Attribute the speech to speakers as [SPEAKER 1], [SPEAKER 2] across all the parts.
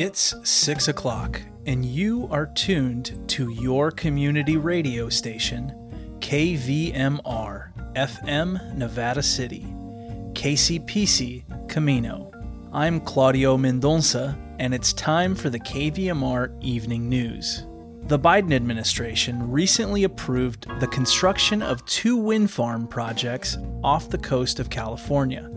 [SPEAKER 1] It's 6 o'clock, and you are tuned to your community radio station, KVMR, FM Nevada City, KCPC Camino. I'm Claudio Mendonça, and it's time for the KVMR Evening News. The Biden administration recently approved the construction of two wind farm projects off the coast of California.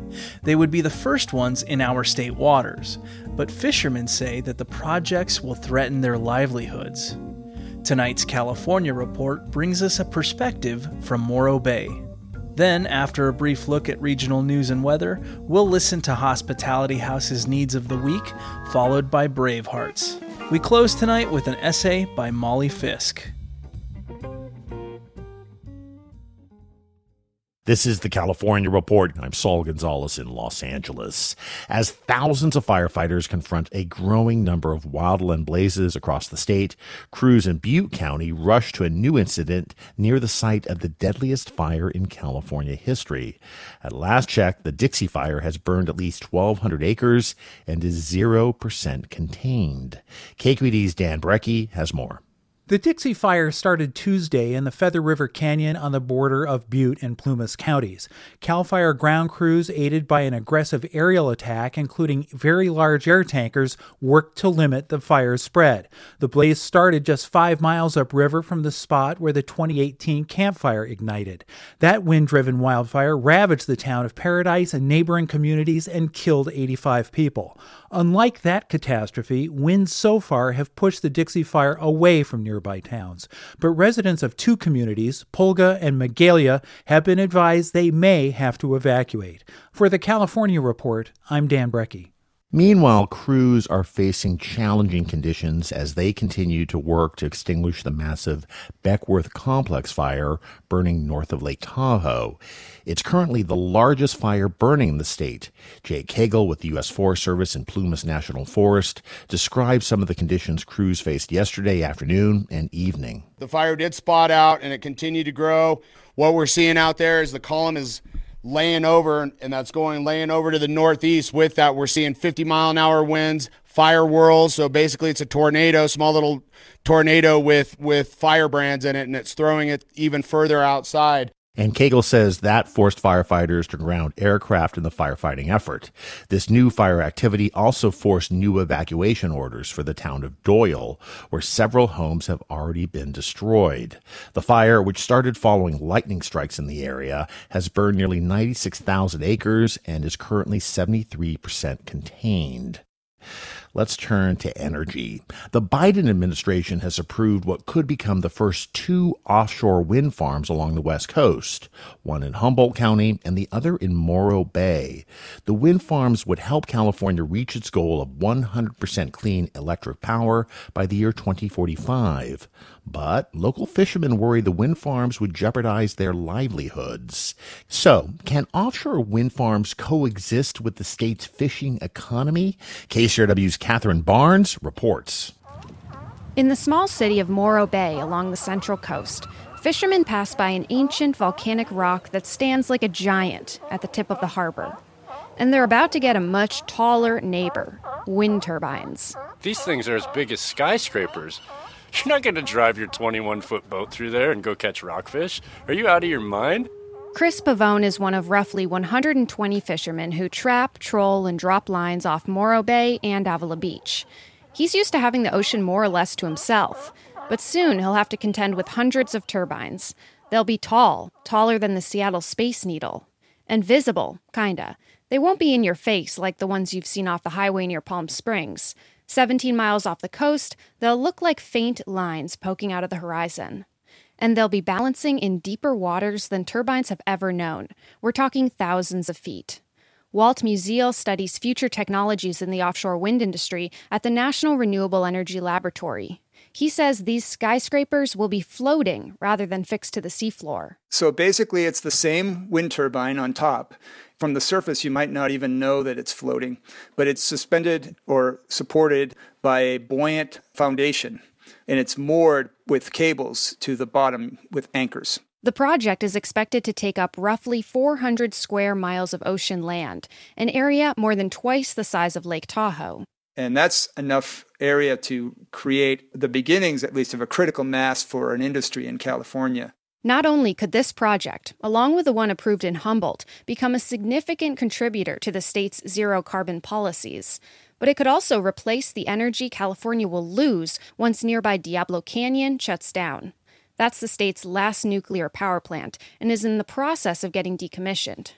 [SPEAKER 1] They would be the first ones in our state waters, but fishermen say that the projects will threaten their livelihoods. Tonight's California report brings us a perspective from Morro Bay. Then, after a brief look at regional news and weather, we'll listen to Hospitality House's Needs of the Week, followed by Bravehearts. We close tonight with an essay by Molly Fisk.
[SPEAKER 2] This is the California Report. I'm Saul Gonzalez in Los Angeles. As thousands of firefighters confront a growing number of wildland blazes across the state, crews in Butte County rush to a new incident near the site of the deadliest fire in California history. At last check, the Dixie Fire has burned at least 1,200 acres and is 0% contained. KQED's Dan Brekke has more.
[SPEAKER 3] The Dixie Fire started Tuesday in the Feather River Canyon on the border of Butte and Plumas counties. CAL FIRE ground crews, aided by an aggressive aerial attack, including very large air tankers, worked to limit the fire's spread. The blaze started just five miles upriver from the spot where the 2018 Camp Fire ignited. That wind driven wildfire ravaged the town of Paradise and neighboring communities and killed 85 people. Unlike that catastrophe, winds so far have pushed the Dixie Fire away from nearby towns. But residents of two communities, Pulga and Magalia, have been advised they may have to evacuate. For the California Report, I'm Dan Brekke.
[SPEAKER 2] Meanwhile, crews are facing challenging conditions as they continue to work to extinguish the massive Beckwourth Complex fire burning north of Lake Tahoe. It's currently the largest fire burning in the state. Jake Cagle with the U.S. Forest Service in Plumas National Forest describes some of the conditions crews faced yesterday afternoon and evening.
[SPEAKER 4] The fire did spot out and it continued to grow. What we're seeing out there is the column is laying over, and that's going laying over to the northeast. With that, we're seeing 50 mile an hour winds, fire whirls. So basically, it's a tornado, small little tornado with with firebrands in it, and it's throwing it even further outside.
[SPEAKER 2] And Cagle says that forced firefighters to ground aircraft in the firefighting effort. This new fire activity also forced new evacuation orders for the town of Doyle, where several homes have already been destroyed. The fire, which started following lightning strikes in the area, has burned nearly 96,000 acres and is currently 73% contained. Let's turn to energy. The Biden administration has approved what could become the first two offshore wind farms along the West Coast, one in Humboldt County and the other in Morro Bay. The wind farms would help California reach its goal of 100% clean electric power by the year 2045. But local fishermen worry the wind farms would jeopardize their livelihoods. So, can offshore wind farms coexist with the state's fishing economy? KCRW's Kathryn Barnes reports.
[SPEAKER 5] In the small city of Morro Bay along the central coast, fishermen pass by an ancient volcanic rock that stands like a giant at the tip of the harbor. And they're about to get a much taller neighbor wind turbines.
[SPEAKER 6] These things are as big as skyscrapers. You're not going to drive your 21 foot boat through there and go catch rockfish. Are you out of your mind?
[SPEAKER 5] Chris Pavone is one of roughly 120 fishermen who trap, troll, and drop lines off Morro Bay and Avila Beach. He's used to having the ocean more or less to himself, but soon he'll have to contend with hundreds of turbines. They'll be tall, taller than the Seattle Space Needle, and visible, kinda. They won't be in your face like the ones you've seen off the highway near Palm Springs. 17 miles off the coast, they'll look like faint lines poking out of the horizon. And they'll be balancing in deeper waters than turbines have ever known. We're talking thousands of feet. Walt Musial studies future technologies in the offshore wind industry at the National Renewable Energy Laboratory. He says these skyscrapers will be floating rather than fixed to the seafloor.
[SPEAKER 7] So basically, it's the same wind turbine on top. From the surface, you might not even know that it's floating, but it's suspended or supported by a buoyant foundation, and it's moored with cables to the bottom with anchors.
[SPEAKER 5] The project is expected to take up roughly 400 square miles of ocean land, an area more than twice the size of Lake Tahoe.
[SPEAKER 7] And that's enough area to create the beginnings, at least, of a critical mass for an industry in California.
[SPEAKER 5] Not only could this project, along with the one approved in Humboldt, become a significant contributor to the state's zero carbon policies, but it could also replace the energy California will lose once nearby Diablo Canyon shuts down. That's the state's last nuclear power plant and is in the process of getting decommissioned.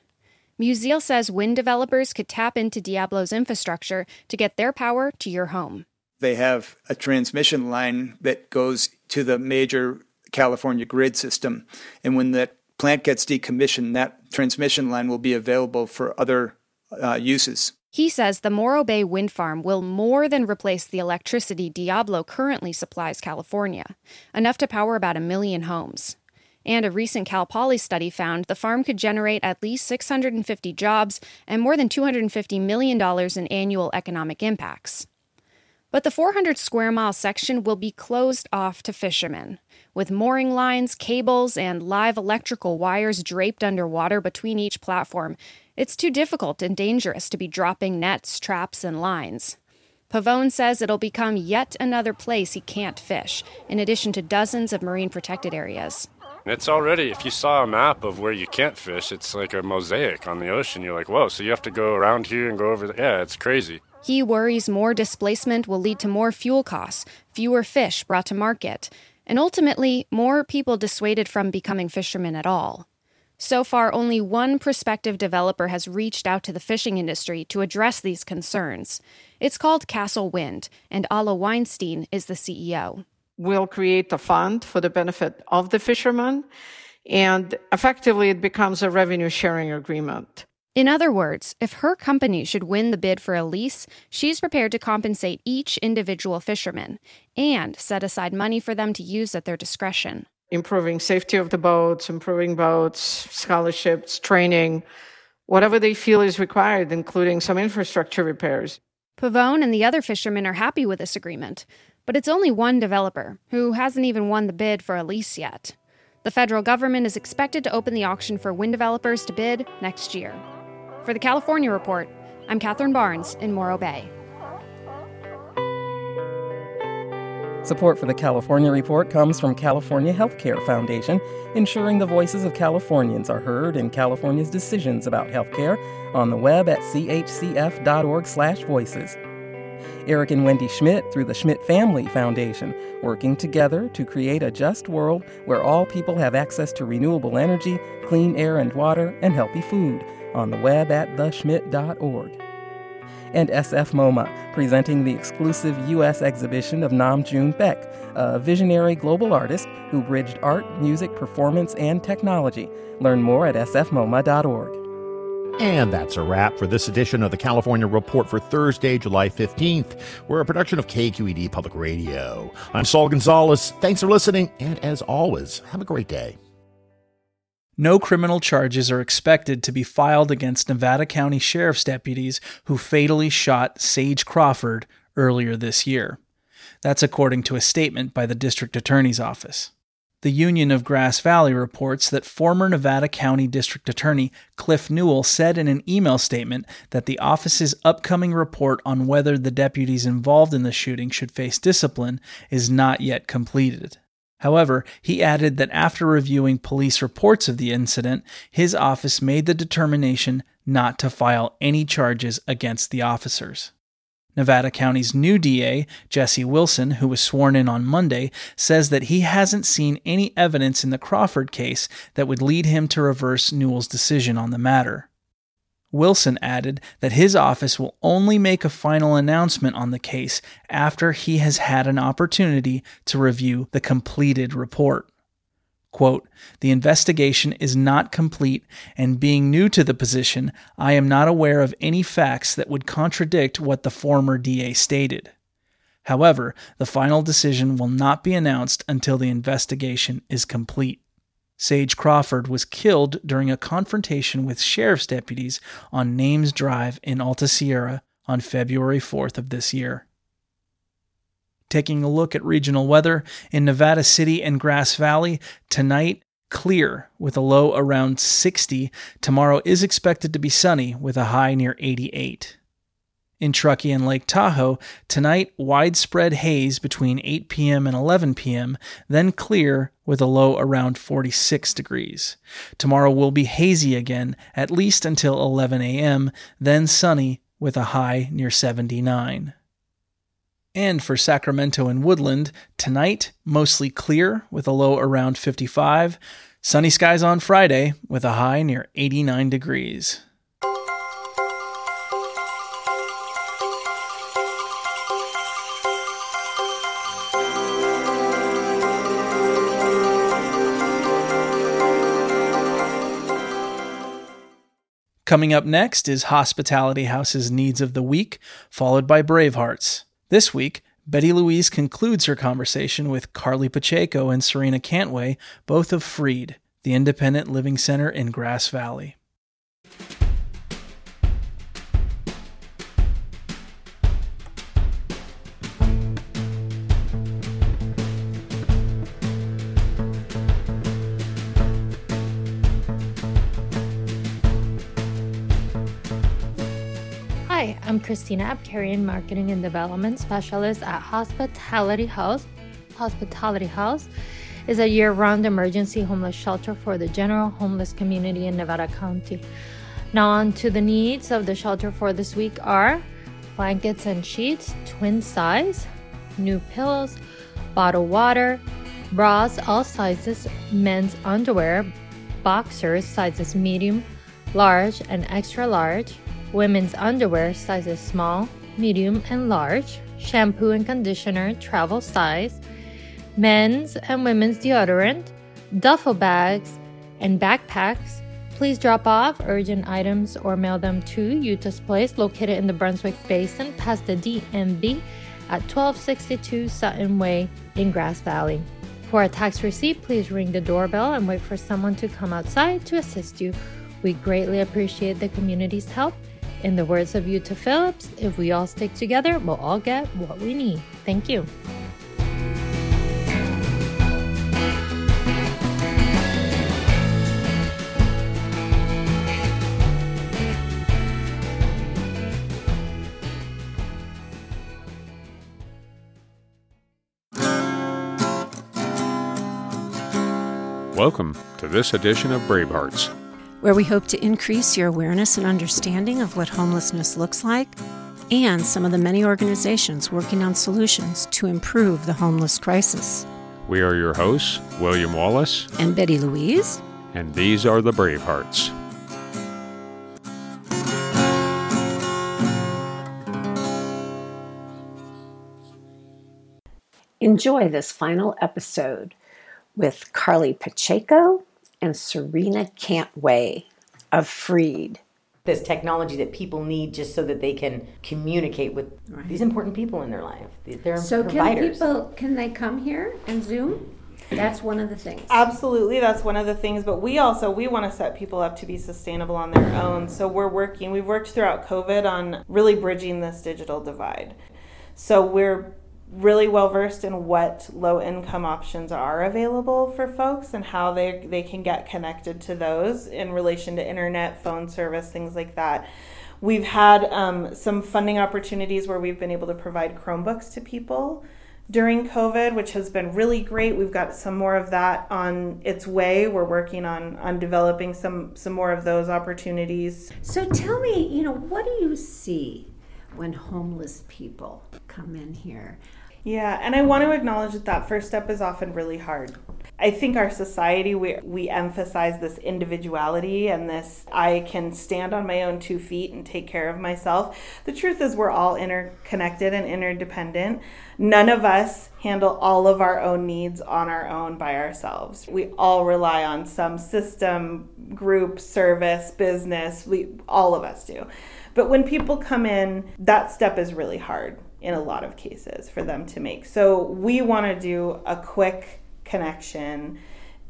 [SPEAKER 5] Musial says wind developers could tap into Diablo's infrastructure to get their power to your home.
[SPEAKER 7] They have a transmission line that goes to the major California grid system. And when that plant gets decommissioned, that transmission line will be available for other uh, uses.
[SPEAKER 5] He says the Morro Bay wind farm will more than replace the electricity Diablo currently supplies California, enough to power about a million homes. And a recent Cal Poly study found the farm could generate at least 650 jobs and more than $250 million in annual economic impacts. But the 400 square mile section will be closed off to fishermen, with mooring lines, cables, and live electrical wires draped underwater between each platform. It's too difficult and dangerous to be dropping nets, traps, and lines. Pavone says it'll become yet another place he can't fish, in addition to dozens of marine protected areas.
[SPEAKER 6] It's already, if you saw a map of where you can't fish, it's like a mosaic on the ocean. You're like, whoa, so you have to go around here and go over there. Yeah, it's crazy.
[SPEAKER 5] He worries more displacement will lead to more fuel costs, fewer fish brought to market, and ultimately, more people dissuaded from becoming fishermen at all. So far, only one prospective developer has reached out to the fishing industry to address these concerns. It's called Castle Wind, and Alla Weinstein is the CEO.
[SPEAKER 8] We'll create a fund for the benefit of the fishermen, and effectively, it becomes a revenue sharing agreement.
[SPEAKER 5] In other words, if her company should win the bid for a lease, she's prepared to compensate each individual fisherman and set aside money for them to use at their discretion.
[SPEAKER 8] Improving safety of the boats, improving boats, scholarships, training, whatever they feel is required, including some infrastructure repairs.
[SPEAKER 5] Pavone and the other fishermen are happy with this agreement, but it's only one developer who hasn't even won the bid for a lease yet. The federal government is expected to open the auction for wind developers to bid next year. For the California Report, I'm Kathryn Barnes in Morro Bay.
[SPEAKER 9] Support for the California Report comes from California Healthcare Foundation, ensuring the voices of Californians are heard in California's decisions about healthcare on the web at chcf.org/voices. Eric and Wendy Schmidt through the Schmidt Family Foundation, working together to create a just world where all people have access to renewable energy, clean air and water, and healthy food on the web at theschmidt.org. And SF MoMA, presenting the exclusive U.S. exhibition of Nam June Paik, a visionary global artist who bridged art, music, performance, and technology. Learn more at sfmoma.org.
[SPEAKER 2] And that's a wrap for this edition of the California Report for Thursday, July 15th. We're a production of KQED Public Radio. I'm Saul Gonzalez. Thanks for listening, and as always, have a great day.
[SPEAKER 1] No criminal charges are expected to be filed against Nevada County Sheriff's deputies who fatally shot Sage Crawford earlier this year. That's according to a statement by the District Attorney's Office. The Union of Grass Valley reports that former Nevada County District Attorney Cliff Newell said in an email statement that the office's upcoming report on whether the deputies involved in the shooting should face discipline is not yet completed. However, he added that after reviewing police reports of the incident, his office made the determination not to file any charges against the officers. Nevada County's new DA, Jesse Wilson, who was sworn in on Monday, says that he hasn't seen any evidence in the Crawford case that would lead him to reverse Newell's decision on the matter. Wilson added that his office will only make a final announcement on the case after he has had an opportunity to review the completed report. Quote, the investigation is not complete, and being new to the position, I am not aware of any facts that would contradict what the former DA stated. However, the final decision will not be announced until the investigation is complete. Sage Crawford was killed during a confrontation with sheriff's deputies on Names Drive in Alta Sierra on February 4th of this year. Taking a look at regional weather in Nevada City and Grass Valley, tonight clear with a low around 60. Tomorrow is expected to be sunny with a high near 88. In Truckee and Lake Tahoe, tonight widespread haze between 8 p.m. and 11 p.m., then clear with a low around 46 degrees. Tomorrow will be hazy again, at least until 11 a.m., then sunny with a high near 79. And for Sacramento and Woodland, tonight mostly clear with a low around 55. Sunny skies on Friday with a high near 89 degrees. Coming up next is Hospitality House's Needs of the Week, followed by Bravehearts. This week, Betty Louise concludes her conversation with Carly Pacheco and Serena Cantway, both of Freed, the independent living center in Grass Valley.
[SPEAKER 10] Christina Abkarian, Marketing and Development Specialist at Hospitality House. Hospitality House is a year round emergency homeless shelter for the general homeless community in Nevada County. Now, on to the needs of the shelter for this week are blankets and sheets, twin size, new pillows, bottled water, bras all sizes, men's underwear, boxers sizes medium, large, and extra large women's underwear sizes small, medium, and large, shampoo and conditioner travel size, men's and women's deodorant, duffel bags, and backpacks. Please drop off urgent items or mail them to Utah's Place, located in the Brunswick Basin, past the DMV at 1262 Sutton Way in Grass Valley. For a tax receipt, please ring the doorbell and wait for someone to come outside to assist you. We greatly appreciate the community's help in the words of Utah Phillips, if we all stick together, we'll all get what we need. Thank you.
[SPEAKER 11] Welcome to this edition of Bravehearts
[SPEAKER 12] where we hope to increase your awareness and understanding of what homelessness looks like and some of the many organizations working on solutions to improve the homeless crisis.
[SPEAKER 11] We are your hosts, William Wallace
[SPEAKER 12] and Betty Louise,
[SPEAKER 11] and these are the Bravehearts.
[SPEAKER 12] Enjoy this final episode with Carly Pacheco and Serena Cantway of Freed.
[SPEAKER 13] This technology that people need just so that they can communicate with right. these important people in their life. They're
[SPEAKER 14] so
[SPEAKER 13] providers.
[SPEAKER 14] can people can they come here and Zoom? That's one of the things.
[SPEAKER 15] Absolutely, that's one of the things. But we also we want to set people up to be sustainable on their own. So we're working. We've worked throughout COVID on really bridging this digital divide. So we're really well versed in what low income options are available for folks and how they, they can get connected to those in relation to internet, phone service, things like that. We've had um, some funding opportunities where we've been able to provide Chromebooks to people during COVID, which has been really great. We've got some more of that on its way. We're working on on developing some some more of those opportunities.
[SPEAKER 14] So tell me, you know, what do you see when homeless people come in here?
[SPEAKER 15] Yeah, and I want to acknowledge that that first step is often really hard. I think our society we we emphasize this individuality and this I can stand on my own two feet and take care of myself. The truth is we're all interconnected and interdependent. None of us handle all of our own needs on our own by ourselves. We all rely on some system, group, service, business. We all of us do. But when people come in, that step is really hard in a lot of cases for them to make. So we want to do a quick connection.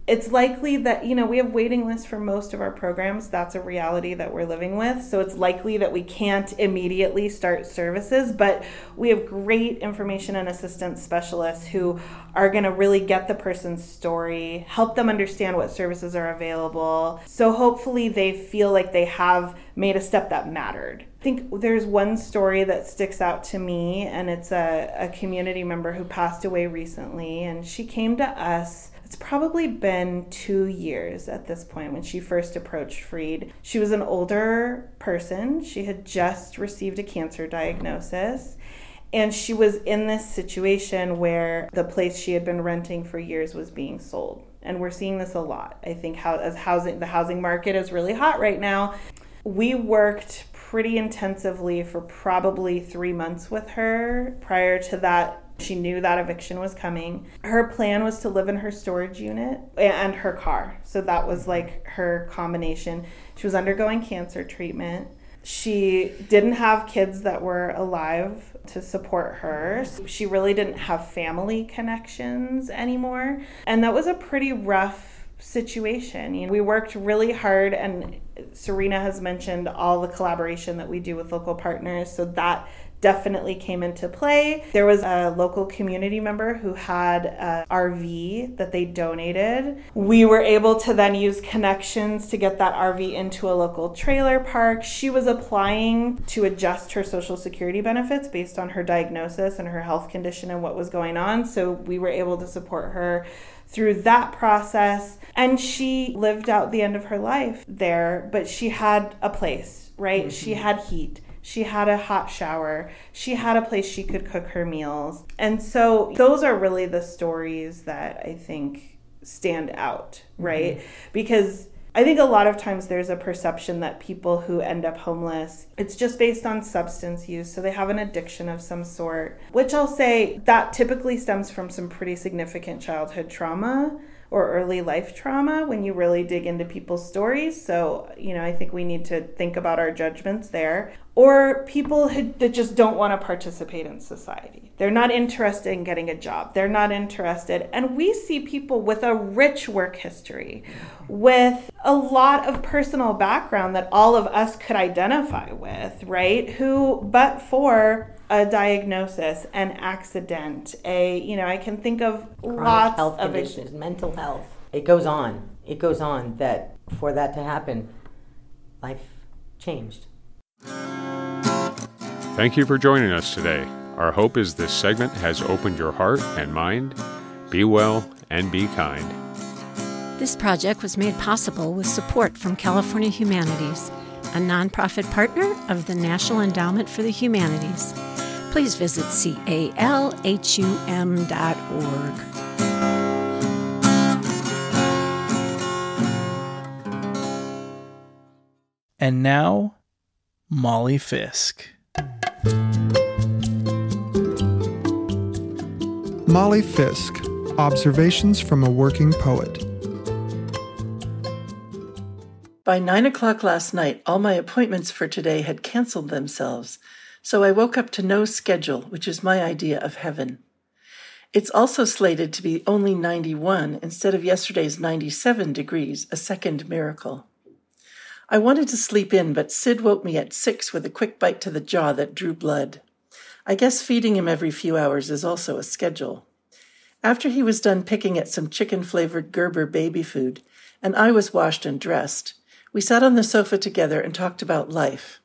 [SPEAKER 15] It's likely that you know we have waiting lists for most of our programs. That's a reality that we're living with. So it's likely that we can't immediately start services but we have great information and assistance specialists who are going to really get the person's story help them understand what services are available. So hopefully they feel like they have made a step that mattered think there's one story that sticks out to me, and it's a, a community member who passed away recently. And she came to us it's probably been two years at this point when she first approached Freed. She was an older person. She had just received a cancer diagnosis. And she was in this situation where the place she had been renting for years was being sold. And we're seeing this a lot. I think how as housing the housing market is really hot right now. We worked pretty intensively for probably 3 months with her. Prior to that, she knew that eviction was coming. Her plan was to live in her storage unit and her car. So that was like her combination. She was undergoing cancer treatment. She didn't have kids that were alive to support her. She really didn't have family connections anymore. And that was a pretty rough situation. You know, we worked really hard and Serena has mentioned all the collaboration that we do with local partners. So that definitely came into play. There was a local community member who had an RV that they donated. We were able to then use connections to get that RV into a local trailer park. She was applying to adjust her Social Security benefits based on her diagnosis and her health condition and what was going on. So we were able to support her through that process. And she lived out the end of her life there, but she had a place, right? Mm-hmm. She had heat. She had a hot shower. She had a place she could cook her meals. And so those are really the stories that I think stand out, right? Mm-hmm. Because I think a lot of times there's a perception that people who end up homeless, it's just based on substance use. So they have an addiction of some sort, which I'll say that typically stems from some pretty significant childhood trauma or early life trauma when you really dig into people's stories. So, you know, I think we need to think about our judgments there. Or people that just don't want to participate in society. They're not interested in getting a job. They're not interested. And we see people with a rich work history, with a lot of personal background that all of us could identify with, right? Who, but for a diagnosis, an accident, a you know, I can think of
[SPEAKER 13] Chronic
[SPEAKER 15] lots
[SPEAKER 13] health
[SPEAKER 15] of
[SPEAKER 13] conditions, mental health. It goes on. It goes on that for that to happen, life changed.
[SPEAKER 11] Thank you for joining us today. Our hope is this segment has opened your heart and mind. Be well and be kind.
[SPEAKER 12] This project was made possible with support from California Humanities, a nonprofit partner of the National Endowment for the Humanities please visit calhum.org.
[SPEAKER 1] And now, Molly Fisk.
[SPEAKER 16] Molly Fisk Observations from a Working Poet.
[SPEAKER 17] By nine o'clock last night, all my appointments for today had canceled themselves so I woke up to no schedule, which is my idea of heaven. It's also slated to be only 91 instead of yesterday's 97 degrees, a second miracle. I wanted to sleep in, but Sid woke me at six with a quick bite to the jaw that drew blood. I guess feeding him every few hours is also a schedule. After he was done picking at some chicken flavored Gerber baby food, and I was washed and dressed, we sat on the sofa together and talked about life.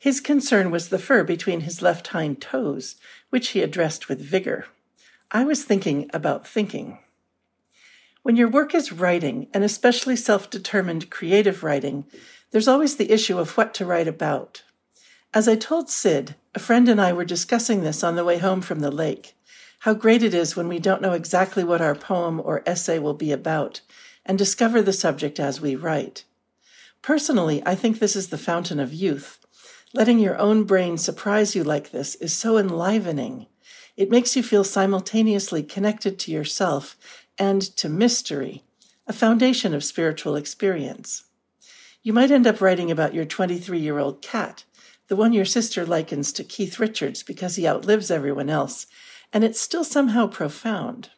[SPEAKER 17] His concern was the fur between his left hind toes, which he addressed with vigor. I was thinking about thinking. When your work is writing, and especially self determined creative writing, there's always the issue of what to write about. As I told Sid, a friend and I were discussing this on the way home from the lake how great it is when we don't know exactly what our poem or essay will be about and discover the subject as we write. Personally, I think this is the fountain of youth Letting your own brain surprise you like this is so enlivening. It makes you feel simultaneously connected to yourself and to mystery, a foundation of spiritual experience. You might end up writing about your 23 year old cat, the one your sister likens to Keith Richards because he outlives everyone else, and it's still somehow profound.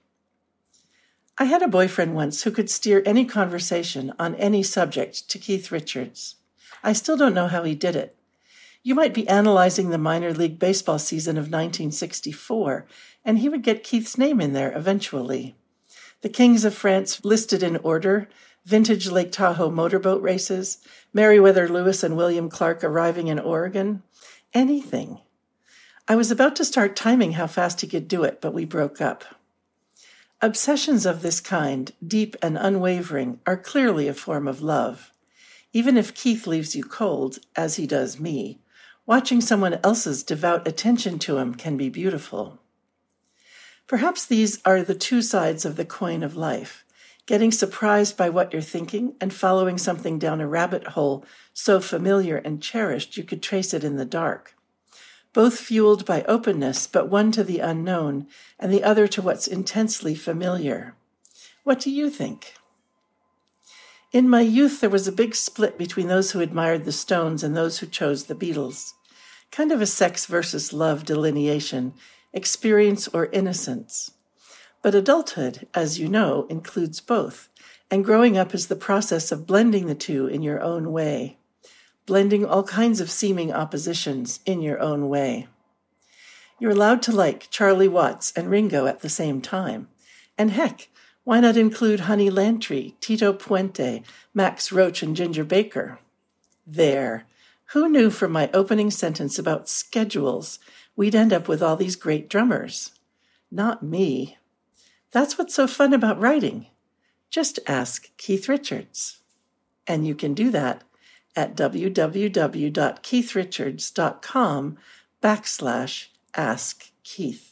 [SPEAKER 17] I had a boyfriend once who could steer any conversation on any subject to Keith Richards. I still don't know how he did it. You might be analyzing the minor league baseball season of 1964, and he would get Keith's name in there eventually. The Kings of France listed in order, vintage Lake Tahoe motorboat races, Meriwether Lewis and William Clark arriving in Oregon, anything. I was about to start timing how fast he could do it, but we broke up. Obsessions of this kind, deep and unwavering, are clearly a form of love. Even if Keith leaves you cold, as he does me, Watching someone else's devout attention to him can be beautiful. Perhaps these are the two sides of the coin of life getting surprised by what you're thinking and following something down a rabbit hole so familiar and cherished you could trace it in the dark. Both fueled by openness, but one to the unknown and the other to what's intensely familiar. What do you think? In my youth, there was a big split between those who admired the Stones and those who chose the Beatles. Kind of a sex versus love delineation, experience or innocence. But adulthood, as you know, includes both, and growing up is the process of blending the two in your own way, blending all kinds of seeming oppositions in your own way. You're allowed to like Charlie Watts and Ringo at the same time. And heck, why not include Honey Lantree, Tito Puente, Max Roach, and Ginger Baker? There. Who knew from my opening sentence about schedules we'd end up with all these great drummers? Not me. That's what's so fun about writing. Just ask Keith Richards. And you can do that at www.keithrichards.com backslash ask Keith.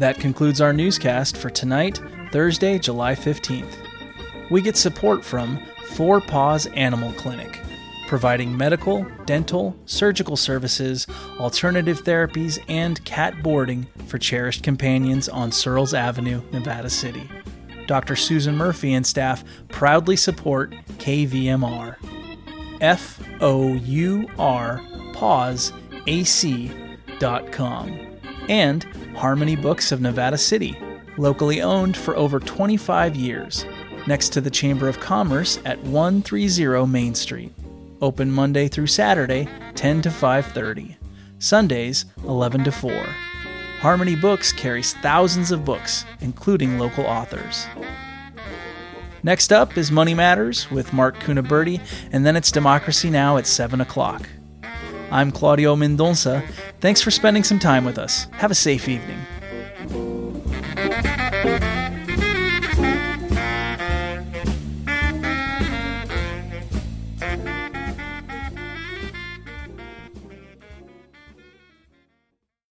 [SPEAKER 1] That concludes our newscast for tonight, Thursday, July 15th. We get support from Four Paws Animal Clinic, providing medical, dental, surgical services, alternative therapies, and cat boarding for cherished companions on Searles Avenue, Nevada City. Dr. Susan Murphy and staff proudly support KVMR. F O U R pawsac.com and Harmony Books of Nevada City, locally owned for over 25 years, next to the Chamber of Commerce at 130 Main Street. Open Monday through Saturday, 10 to 5:30. Sundays, 11 to 4. Harmony Books carries thousands of books, including local authors. Next up is Money Matters with Mark Cunaberti, and then it's Democracy Now! at 7 o'clock. I'm Claudio Mendonça. Thanks for spending some time with us. Have a safe evening.